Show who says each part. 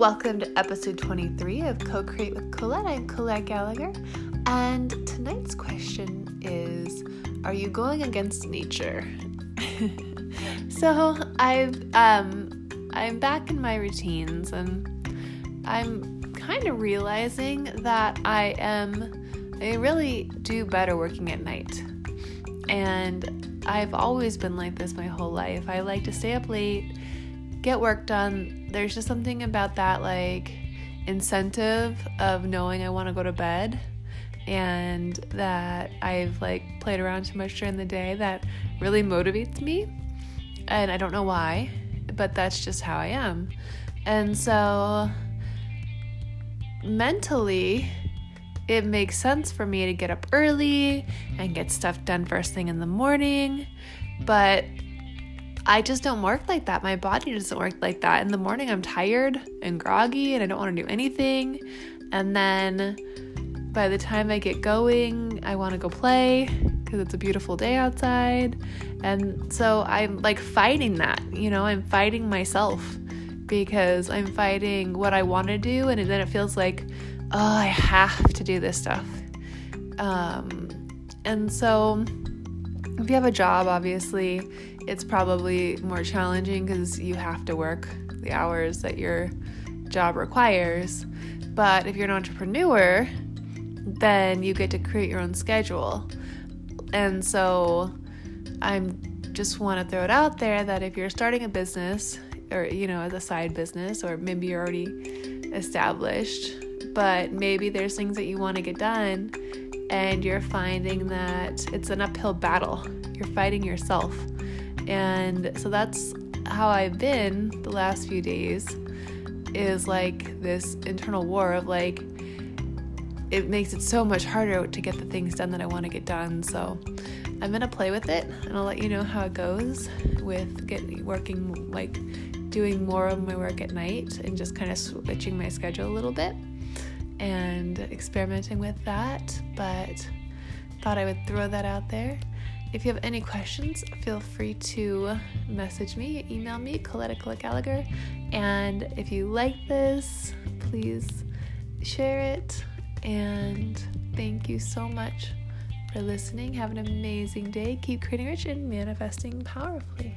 Speaker 1: Welcome to episode 23 of Co Create with Colette. I'm Colette Gallagher, and tonight's question is Are you going against nature? so I've um I'm back in my routines and I'm kind of realizing that I am I really do better working at night. And I've always been like this my whole life. I like to stay up late, get work done. There's just something about that like incentive of knowing I want to go to bed and that I've like played around too much during the day that really motivates me. And I don't know why, but that's just how I am. And so mentally, it makes sense for me to get up early and get stuff done first thing in the morning. But I just don't work like that. My body doesn't work like that. In the morning, I'm tired and groggy and I don't want to do anything. And then by the time I get going, I want to go play because it's a beautiful day outside. And so I'm like fighting that, you know, I'm fighting myself because I'm fighting what I want to do. And then it feels like, oh, I have to do this stuff. Um, and so if you have a job, obviously, it's probably more challenging because you have to work the hours that your job requires. But if you're an entrepreneur, then you get to create your own schedule. And so I'm just want to throw it out there that if you're starting a business or you know as a side business or maybe you're already established, but maybe there's things that you want to get done and you're finding that it's an uphill battle. You're fighting yourself. And so that's how I've been the last few days is like this internal war of like it makes it so much harder to get the things done that I want to get done. So I'm gonna play with it and I'll let you know how it goes with getting working like doing more of my work at night and just kind of switching my schedule a little bit and experimenting with that. But thought I would throw that out there. If you have any questions, feel free to message me, email me, Colette Gallagher. And if you like this, please share it. And thank you so much for listening. Have an amazing day. Keep creating rich and manifesting powerfully.